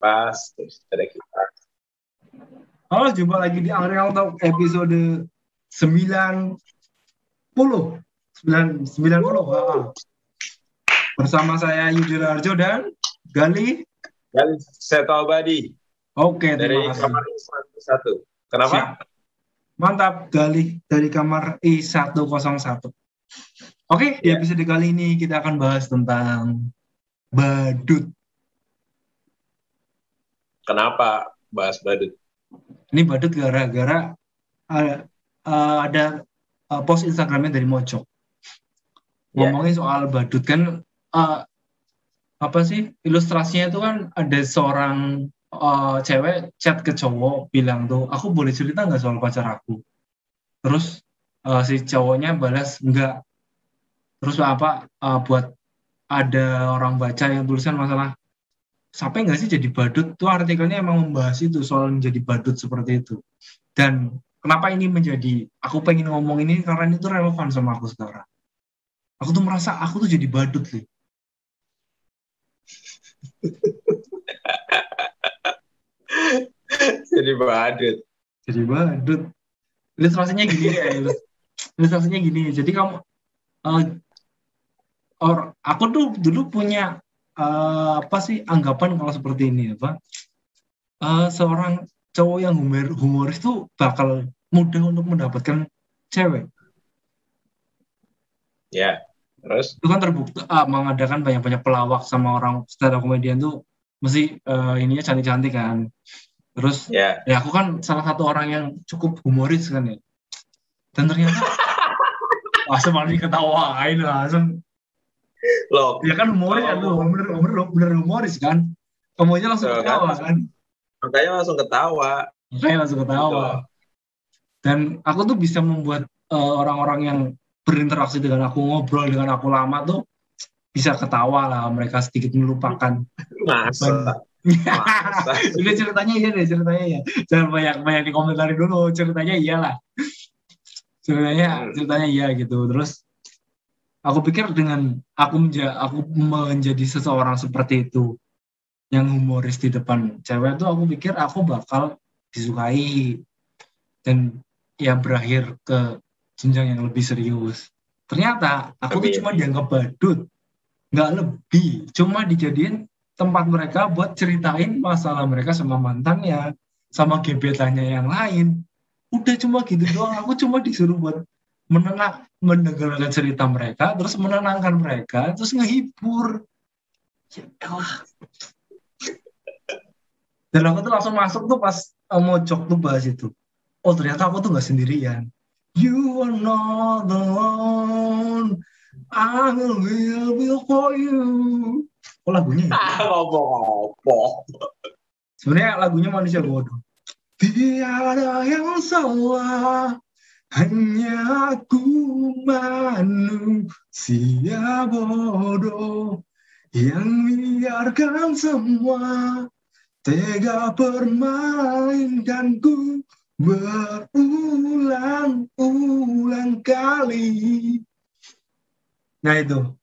kipas, terus ada kipas. Halo, jumpa lagi di Angreal Talk episode 90. 9, 90. Ah. Bersama saya Yudi Arjo dan Gali. Gali Seto Abadi. Oke, dari terima kasih. kamar satu. Kenapa? Siap. Mantap, Gali dari kamar I101. Oke, di Ya. episode kali ini kita akan bahas tentang badut. Kenapa bahas badut? Ini badut gara-gara uh, uh, ada uh, post Instagramnya dari Mojok. Ya. Ngomongin soal badut kan uh, apa sih ilustrasinya itu kan ada seorang uh, cewek chat ke cowok bilang tuh aku boleh cerita nggak soal pacar aku. Terus uh, si cowoknya balas enggak. Terus apa uh, buat ada orang baca yang tulisan masalah sampai nggak sih jadi badut? Tuh artikelnya emang membahas itu soal menjadi badut seperti itu. Dan kenapa ini menjadi aku pengen ngomong ini karena ini tuh relevan sama aku sekarang. Aku tuh merasa aku tuh jadi badut nih Jadi badut. jadi badut. Ilustrasinya gini ya ilus- ilustrasinya gini. Jadi kamu eh, or aku tuh dulu punya eh, apa sih anggapan kalau seperti ini apa Eh, seorang cowok yang humor humoris tuh bakal mudah untuk mendapatkan cewek Ya. Terus? itu kan terbukti ah, mengadakan banyak-banyak pelawak sama orang stand up comedian tuh mesti eh, ininya cantik-cantik kan terus Ya. ya aku kan salah satu orang yang cukup humoris kan ya dan ternyata langsung malah diketawain langsung Loh, ya kan humoris kan tuh bener, bener, bener humoris kan kamu aja langsung kan. ketawa kan makanya langsung ketawa. makanya langsung ketawa dan aku tuh bisa membuat eh, orang-orang yang berinteraksi dengan aku ngobrol dengan aku lama tuh bisa ketawa lah mereka sedikit melupakan Masa? Masa? Udah ceritanya iya deh ceritanya ya. Jangan banyak banyak di komentari dulu ceritanya iyalah. Ceritanya Hmm. ceritanya iya gitu. Terus aku pikir dengan aku menja aku menjadi seseorang seperti itu yang humoris di depan cewek tuh aku pikir aku bakal disukai dan ya berakhir ke jenjang yang lebih serius. Ternyata aku tuh cuma dianggap badut, nggak lebih. Cuma dijadiin tempat mereka buat ceritain masalah mereka sama mantannya, sama gebetannya yang lain. Udah cuma gitu doang. Aku cuma disuruh buat menenang, mendengarkan cerita mereka, terus menenangkan mereka, terus ngehibur. Ya elah. Dan aku tuh langsung masuk tuh pas eh, mojok tuh bahas itu. Oh ternyata aku tuh nggak sendirian. You are not alone. I will be for you. Oh lagunya ya? Apa? Sebenarnya lagunya manusia bodoh. Tiada yang salah, hanya aku manusia bodoh yang biarkan semua tega permainkanku berulang-ulang kali. Nah itu.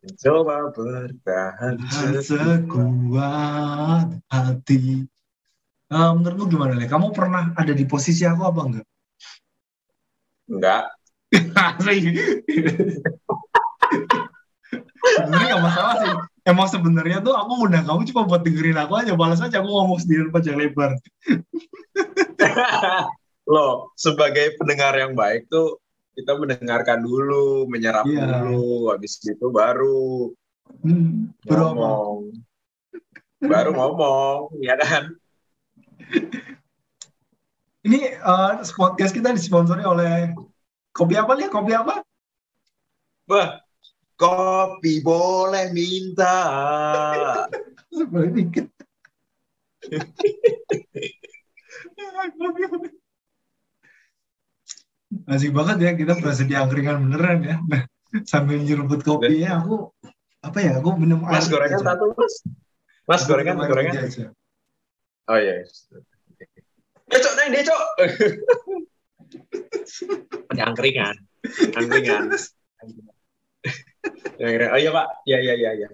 Coba bertahan Tahan sekuat hati. Eh, menurutmu gimana, Le? Kamu pernah ada di posisi aku apa enggak? Enggak. Sebenarnya nggak masalah sih. Emang sebenarnya tuh aku undang kamu cuma buat dengerin aku aja. Balas aja aku ngomong sendiri panjang lebar. Loh, sebagai pendengar yang baik tuh kita mendengarkan dulu, menyerap Iya. dulu, habis itu baru Hmm, apa? ngomong. Baru ngomong, ya kan? Ini eh, podcast kita disponsori oleh kopi apa nih? Kopi apa? Bah, kopi boleh minta. Boleh dikit. Asik banget ya kita berasa di angkringan beneran ya. Nah, sambil nyeruput kopi ya aku apa ya aku minum Mas gorengan satu, Mas. Mas gorengan, gorengan. aja. Oh iya. Eh, Cok, neng dia, Cok. Ada angkringan. Angkringan. Angkringan. Oh iya, Pak. Iya, iya, iya, iya.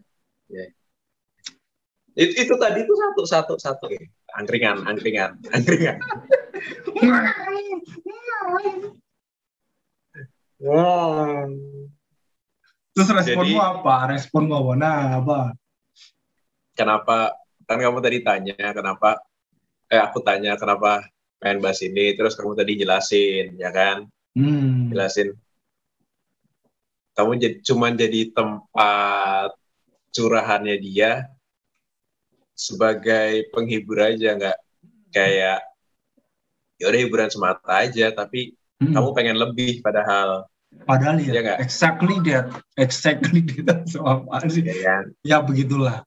Itu, itu tadi itu satu satu satu ya. Angkringan, angkringan, angkringan. Wow. Terus responmu Jadi- apa? Respon apa? Nah, apa? Kenapa? Kan kamu tadi tanya kenapa? Eh aku tanya kenapa main bahas ini. Terus kamu tadi jelasin, ya kan? Hmm. Jelasin. Kamu jadi cuman jadi tempat curahannya dia sebagai penghibur aja, nggak kayak yaudah hiburan semata aja. Tapi Hmm. kamu pengen lebih padahal, Padahal ya, nggak? exactly that, exactly that. Apaan sih? ya kan? Ya begitulah.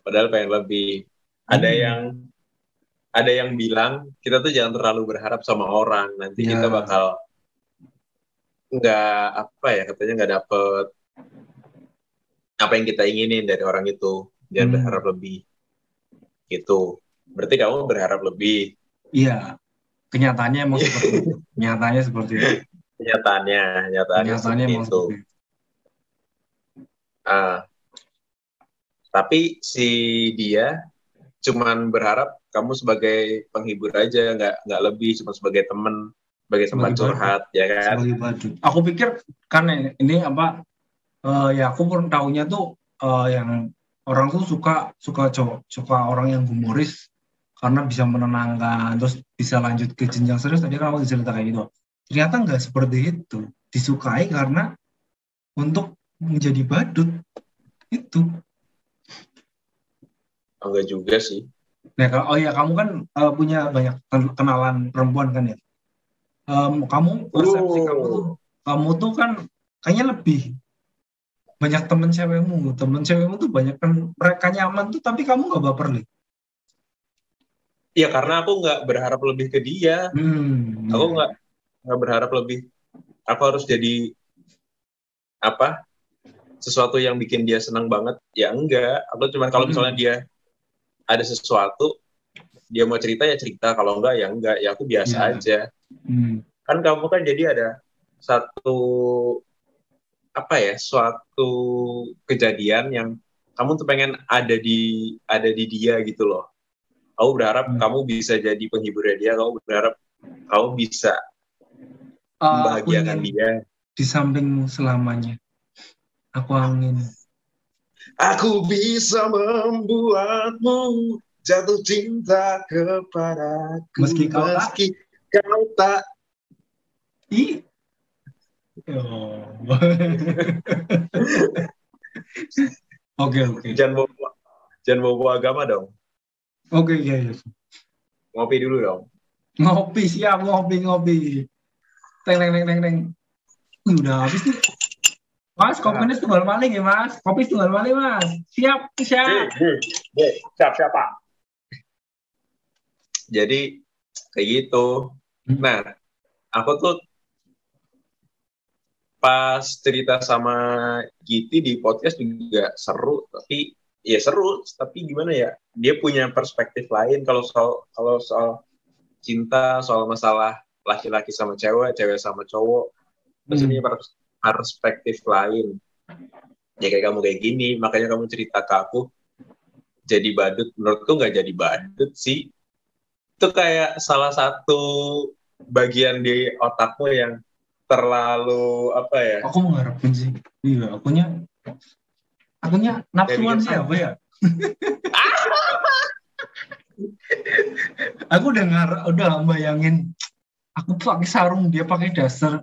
padahal pengen lebih. Ada Hmm. yang ada yang bilang kita tuh jangan terlalu berharap sama orang, nanti Ya. kita bakal nggak apa ya katanya nggak dapet apa yang kita inginin dari orang itu, jangan Hmm. berharap lebih. Gitu. Berarti kamu berharap lebih. Iya. Kenyataannya emang seperti itu. Nyatanya seperti itu. Kenyataannya, kenyataannya Kenyataannya seperti itu. seperti. Ah. tapi si dia cuman berharap kamu sebagai penghibur aja, nggak nggak lebih, cuma sebagai temen, sebagai tempat Sebagai curhat, ya kan? sebagai. Aku pikir kan ini apa eh, ya aku pun tahunya tuh eh, yang orang tuh suka suka cowok suka orang yang humoris karena bisa menenangkan terus bisa lanjut ke jenjang serius tadi kan aku cerita kayak gitu ternyata nggak seperti itu disukai karena untuk menjadi badut itu Enggak juga sih. Nah, kalau- oh ya kamu kan eh, punya banyak ken- kenalan perempuan kan ya. Em, kamu persepsi Oh. kamu tuh, kamu tuh kan kayaknya lebih banyak temen cewekmu. Temen cewekmu tuh banyak kan mereka nyaman tuh, tapi kamu nggak baper nih. Ya karena aku nggak berharap lebih ke dia. Hmm. Aku nggak nggak berharap lebih. Aku harus jadi apa? Sesuatu yang bikin dia senang banget. Ya enggak. Aku cuma kalau Hmm. misalnya dia ada sesuatu, dia mau cerita ya cerita. Kalau enggak ya enggak. Ya aku biasa Iya. aja. Hmm. kan kamu kan jadi ada satu apa ya suatu kejadian yang kamu tuh pengen ada di ada di dia gitu loh kamu berharap Hmm. kamu bisa jadi penghiburnya dia kamu berharap kamu bisa aku membahagiakan dia di sampingmu selamanya. Aku ingin aku bisa membuatmu jatuh cinta kepadaku Meski kau tak- meski kau tak ih. Oh. Oke oke jangan bawa jangan bawa, agama dong oke iya iya. ngopi dulu dong Ngopi siap ngopi ngopi. Teng teng teng teng teng. Udah habis nih. Mas, kopinya tunggal maling ya mas. Kopi tunggal maling mas. Siap siap. siap siapa jadi kayak gitu Hmm. nah aku tuh pas cerita sama Giti di podcast juga seru tapi ya seru tapi gimana ya dia punya perspektif lain kalau soal kalau soal cinta soal masalah laki-laki sama cewek cewek sama cowok terus Hmm. Perspektif lain. Ya kayak kamu kayak gini makanya kamu cerita ke aku jadi badut. Menurutku nggak jadi badut sih. Itu kayak salah satu bagian di otakmu yang terlalu apa ya? Aku mengharapkan sih. Iya, akunya akunya nafsuan sih apa ya? aku udah ngar udah bayangin aku pakai sarung dia pakai dasar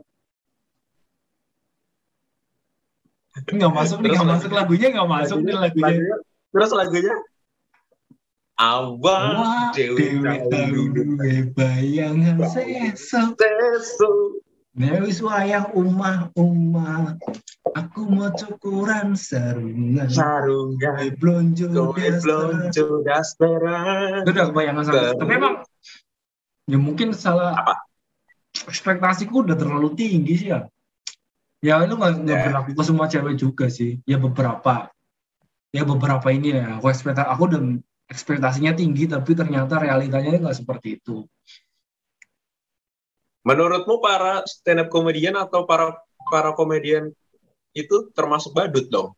nggak masuk nih nggak masuk lagunya nggak masuk nih lagunya. lagunya terus lagunya? Wah, Dewi Dewi tahu bayangan sesok Sesu Newis wayang umah umah. Aku mau cukuran sarungan. Sarungan. Gue blonjo dasteran. Itu udah kebayangan sama. Tapi emang Ya mungkin salah Apa? Ekspektasiku udah terlalu tinggi sih ya Ya itu nggak Ya. berlaku ke semua cewek juga sih Ya beberapa Ya beberapa ini ya Aku ekspektasi Aku udah ekspektasinya tinggi Tapi ternyata realitanya nggak seperti itu Menurutmu para stand up komedian atau para para komedian itu termasuk badut dong?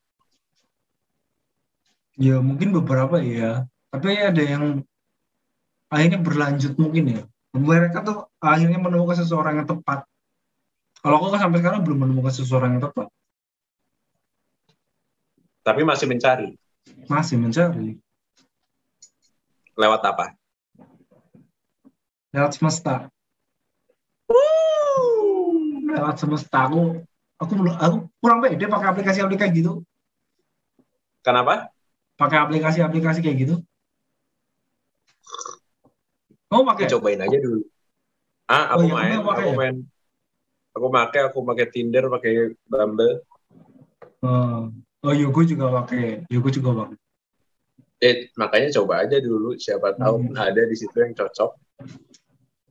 Ya mungkin beberapa ya, tapi ada yang akhirnya berlanjut mungkin ya. Mereka tuh akhirnya menemukan seseorang yang tepat. Kalau aku sampai sekarang belum menemukan seseorang yang tepat. Tapi masih mencari. Masih mencari. Lewat apa? Lewat semesta. Lewat semesta aku aku belum aku kurang pede pakai aplikasi-aplikasi gitu. Kenapa? Pakai aplikasi-aplikasi kayak gitu. Kamu pakai? Ya, cobain aja dulu. Ah, Oh, aku iya, main, aku ya? main. Aku pakai, aku pakai Tinder, pakai Bumble. Oh, oh gue juga pakai. Gue juga pakai. Eh, makanya coba aja dulu, siapa tahu Hmm. ada di situ yang cocok.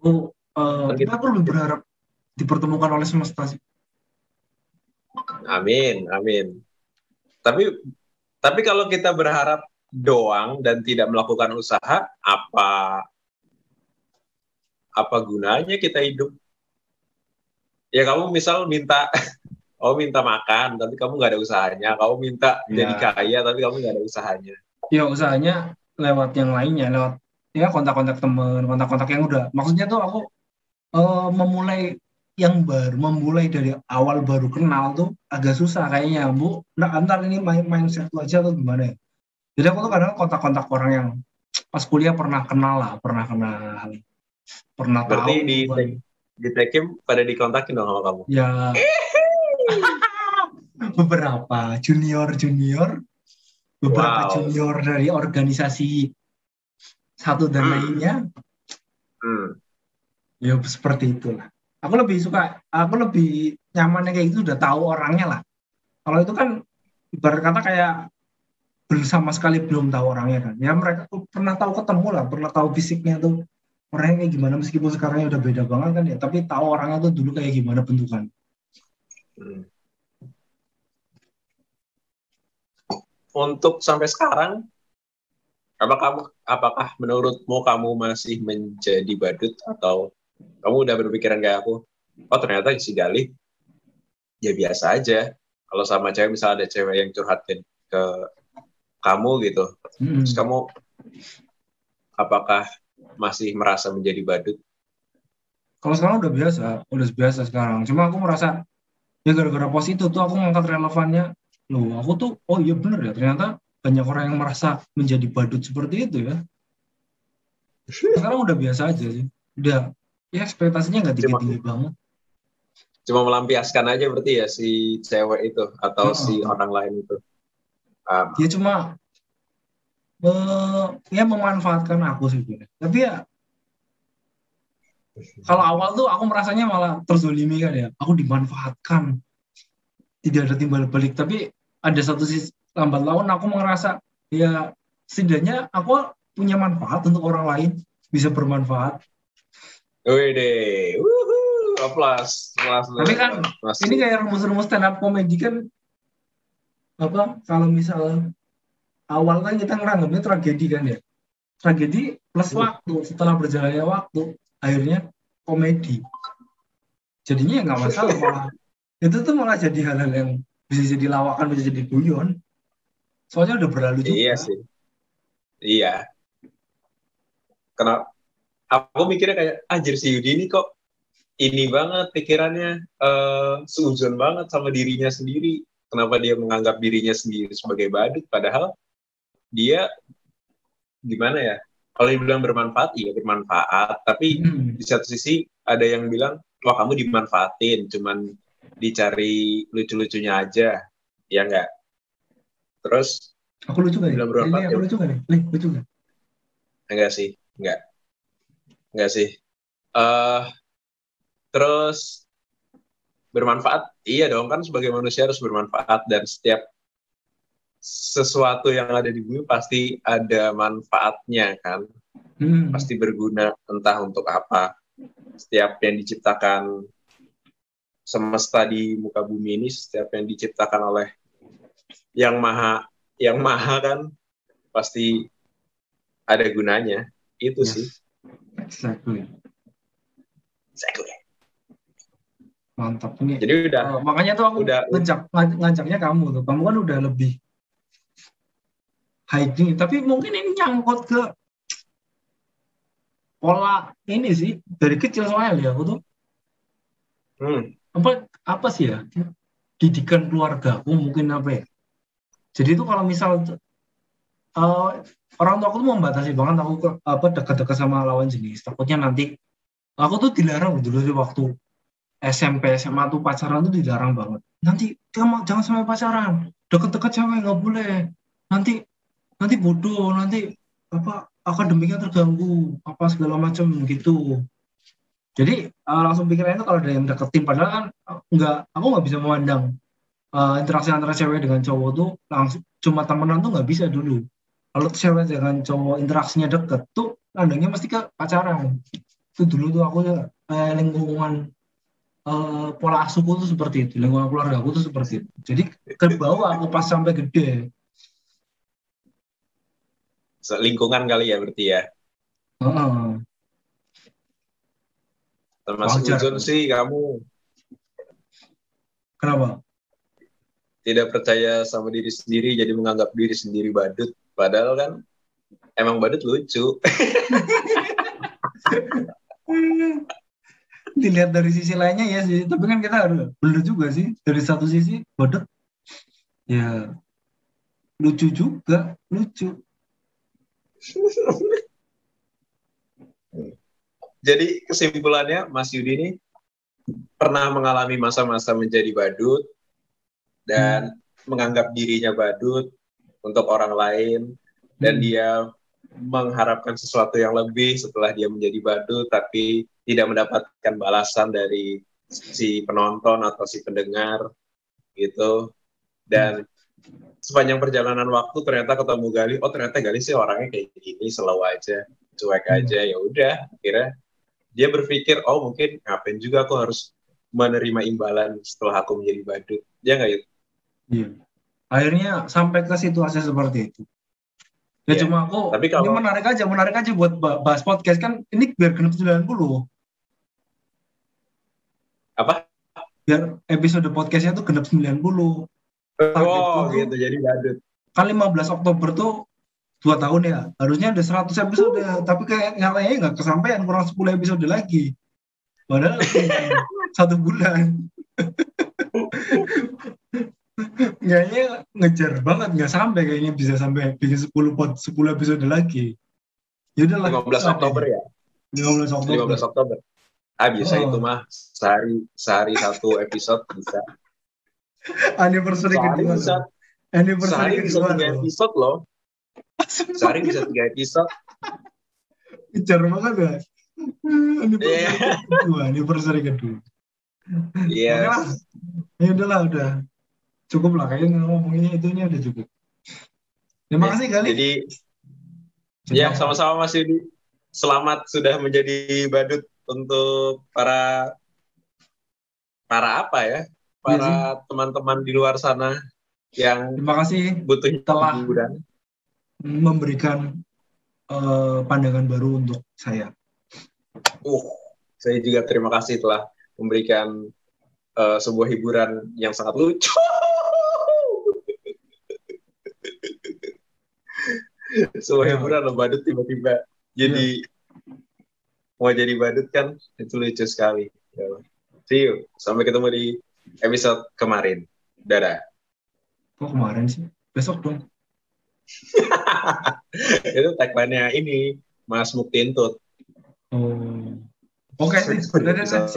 Oh, tapi kita- aku lebih berharap dipertemukan oleh semesta sih. Amin, amin. Tapi tapi kalau kita berharap doang dan tidak melakukan usaha, apa apa gunanya kita hidup? Ya kamu misal minta kamu minta makan tapi kamu nggak ada usahanya, kamu minta Ya. jadi kaya tapi kamu nggak ada usahanya. Ya usahanya lewat yang lainnya, lewat ya kontak-kontak temen, kontak-kontak yang udah. Maksudnya tuh aku eh, memulai yang baru, memulai dari awal baru kenal tuh agak susah kayaknya, Bu. Nah, antar ini main mindset lu aja atau gimana ya? Jadi aku tuh kadang kontak-kontak orang yang pas kuliah pernah kenal lah, pernah kenal, pernah Berarti tahu. di di Tekim pada dikontakin dong sama kamu. Ya. beberapa junior junior beberapa Wow. junior dari organisasi satu dan Hmm. lainnya Hmm. ya seperti itulah aku lebih suka aku lebih nyamannya kayak gitu udah tahu orangnya lah kalau itu kan ibarat kata kayak bersama sekali belum tahu orangnya kan ya mereka tuh pernah tahu ketemu lah pernah tahu fisiknya tuh orangnya kayak gimana meskipun sekarangnya udah beda banget kan ya tapi tahu orangnya tuh dulu kayak gimana bentukan Hmm. Untuk sampai sekarang, apakah apakah menurutmu kamu masih menjadi badut atau kamu udah berpikiran kayak aku? Oh ternyata si Galih ya biasa aja. Kalau sama cewek misalnya ada cewek yang curhatin ke kamu gitu, Mm-mm. terus kamu apakah masih merasa menjadi badut? Kalau sekarang udah biasa, udah biasa sekarang. Cuma aku merasa ya gara-gara pos itu tuh aku ngangkat relevannya. Loh, aku tuh oh iya bener ya ternyata banyak orang yang merasa menjadi badut seperti itu ya. Sekarang udah biasa aja sih. Udah ya ekspektasinya nggak tinggi-tinggi banget. Cuma melampiaskan aja berarti ya si cewek itu atau Oh. si orang lain itu. Um, Dia cuma eh, ya memanfaatkan aku sih sebenarnya. Tapi ya kalau awal tuh aku merasanya malah terzolimi kan ya. Aku dimanfaatkan. Tidak ada timbal balik. Tapi ada satu sisi lambat laun aku merasa ya setidaknya aku punya manfaat untuk orang lain. Bisa bermanfaat. Wuhu, aplaus, aplaus. Tapi kan aplaus. Ini kayak rumus-rumus stand up comedy kan apa kalau misal awal kan kita ngeranggapnya tragedi kan ya. Tragedi plus Hmm. waktu. Setelah berjalannya waktu akhirnya komedi. Jadinya ya nggak masalah malah. Itu tuh malah jadi hal-hal yang bisa jadi lawakan, bisa jadi guyon. Soalnya udah berlalu juga. Iya sih. Iya. Kenapa? Aku mikirnya kayak, anjir si Yudi ini kok ini banget pikirannya seuzon banget sama dirinya sendiri. Kenapa dia menganggap dirinya sendiri sebagai badut? Padahal dia gimana ya? Kalau dibilang bermanfaat, iya bermanfaat. Tapi Hmm. di satu sisi ada yang bilang, wah kamu dimanfaatin, cuman dicari lucu-lucunya aja. Ya enggak? Terus Aku lucu gak nih? Ini aku lucu gak nih? Nih, lucu gak? Enggak sih, enggak. Enggak sih. eh terus bermanfaat, iya dong kan sebagai manusia harus bermanfaat dan setiap sesuatu yang ada di bumi pasti ada manfaatnya kan, Hmm. pasti berguna entah untuk apa. Setiap yang diciptakan semesta di muka bumi ini, setiap yang diciptakan oleh yang maha, yang maha kan pasti ada gunanya. Itu Yes. sih. Exactly. Exactly. Mantap ini. Jadi udah Oh, makanya tuh aku udah- ngajak ngaj- ngajaknya kamu tuh. Kamu kan udah lebih hygiene. Tapi mungkin ini nyangkut ke pola ini sih dari kecil soalnya ya aku tuh. Hmm. apa apa sih ya? Didikan keluarga aku mungkin apa ya? Jadi itu kalau misal uh, orang tua aku tuh membatasi banget aku ke, apa dekat-dekat sama lawan jenis. Takutnya nanti aku tuh dilarang dulu sih waktu SMP SMA tuh pacaran tuh dilarang banget. Nanti jangan jangan sampai pacaran. Deket-deket cewek nggak boleh? Nanti nanti bodoh nanti apa akademiknya terganggu apa segala macam gitu. Jadi uh, langsung pikirannya itu kalau ada yang deketin padahal kan nggak aku nggak bisa memandang uh, interaksi antara cewek dengan cowok tuh langsung cuma temenan tuh nggak bisa dulu. Kalau cewek dengan cowok interaksinya deket tuh pandangnya mesti ke pacaran. Itu dulu tuh aku eh, lingkungan uh, pola asuhku tuh seperti itu lingkungan keluarga aku tuh seperti itu. Jadi ke bawah aku pas sampai gede lingkungan kali ya berarti ya? Uh, termasuk Wajar. Sih kamu. Kenapa? Tidak percaya sama diri sendiri jadi menganggap diri sendiri badut. Padahal kan emang badut lucu. Dilihat dari sisi lainnya ya sih. Tapi kan kita harus bener juga sih. Dari satu sisi bodoh ya lucu juga. Lucu jadi kesimpulannya Mas Yudi ini pernah mengalami masa-masa menjadi badut dan menganggap dirinya badut untuk orang lain dan Hmm. dia mengharapkan sesuatu yang lebih setelah dia menjadi badut tapi tidak mendapatkan balasan dari si penonton atau si pendengar gitu. Dan sepanjang perjalanan waktu ternyata ketemu Gali oh ternyata Gali sih orangnya kayak gini slow aja cuek Hmm. aja ya udah akhirnya dia berpikir oh mungkin ngapain juga aku harus menerima imbalan setelah aku menjadi badut ya nggak itu Iya. Akhirnya sampai ke situasi seperti itu. Ya Iya. cuma aku Tapi kalau- ini menarik aja, menarik aja buat ba- bahas podcast kan ini biar genep 90. apa Biar episode podcastnya tuh genep 90. Oh itu- gitu jadi badut Kan 15 Oktober tuh dua tahun ya. Harusnya ada 100 episode, tapi kayak nyatanya nggak kesampaian kurang 10 episode lagi. Padahal satu bulan. Kayaknya ngejar banget nggak sampai kayaknya bisa sampai bikin 10 pot 10 episode lagi. Ya udahlah. 15 Oktober ya 15 Oktober. 15 Oktober ah bisa Oh. itu mah sehari sehari satu episode bisa Anniversary sehari kedua. bisa. Anniversary sehari bisa kedua. tiga loh. episode loh sehari bisa tiga episode Ngejar banget ya. Anniversary Iya. kedua. Anniversary kedua. iya lah. Ya udahlah udah. Cukup lah kayaknya ngomonginnya itunya udah cukup. Terima kasih kali. jadi ya sama-sama Mas Yudi selamat sudah menjadi badut untuk para para apa ya para teman-teman di luar sana yang Terima kasih butuh Telah. hiburan memberikan eh, pandangan baru untuk saya. Uh, saya juga terima kasih telah memberikan eh, sebuah hiburan yang sangat lucu. sebuah Ya. hiburan loh badut tiba-tiba jadi mau jadi badut kan itu lucu sekali. Ya. See you. Sampai ketemu di episode kemarin. Dadah. Kok kemarin sih? Besok dong. itu tagline-nya ini Mas Muktintut. Oh. Oke, udah, udah, siap.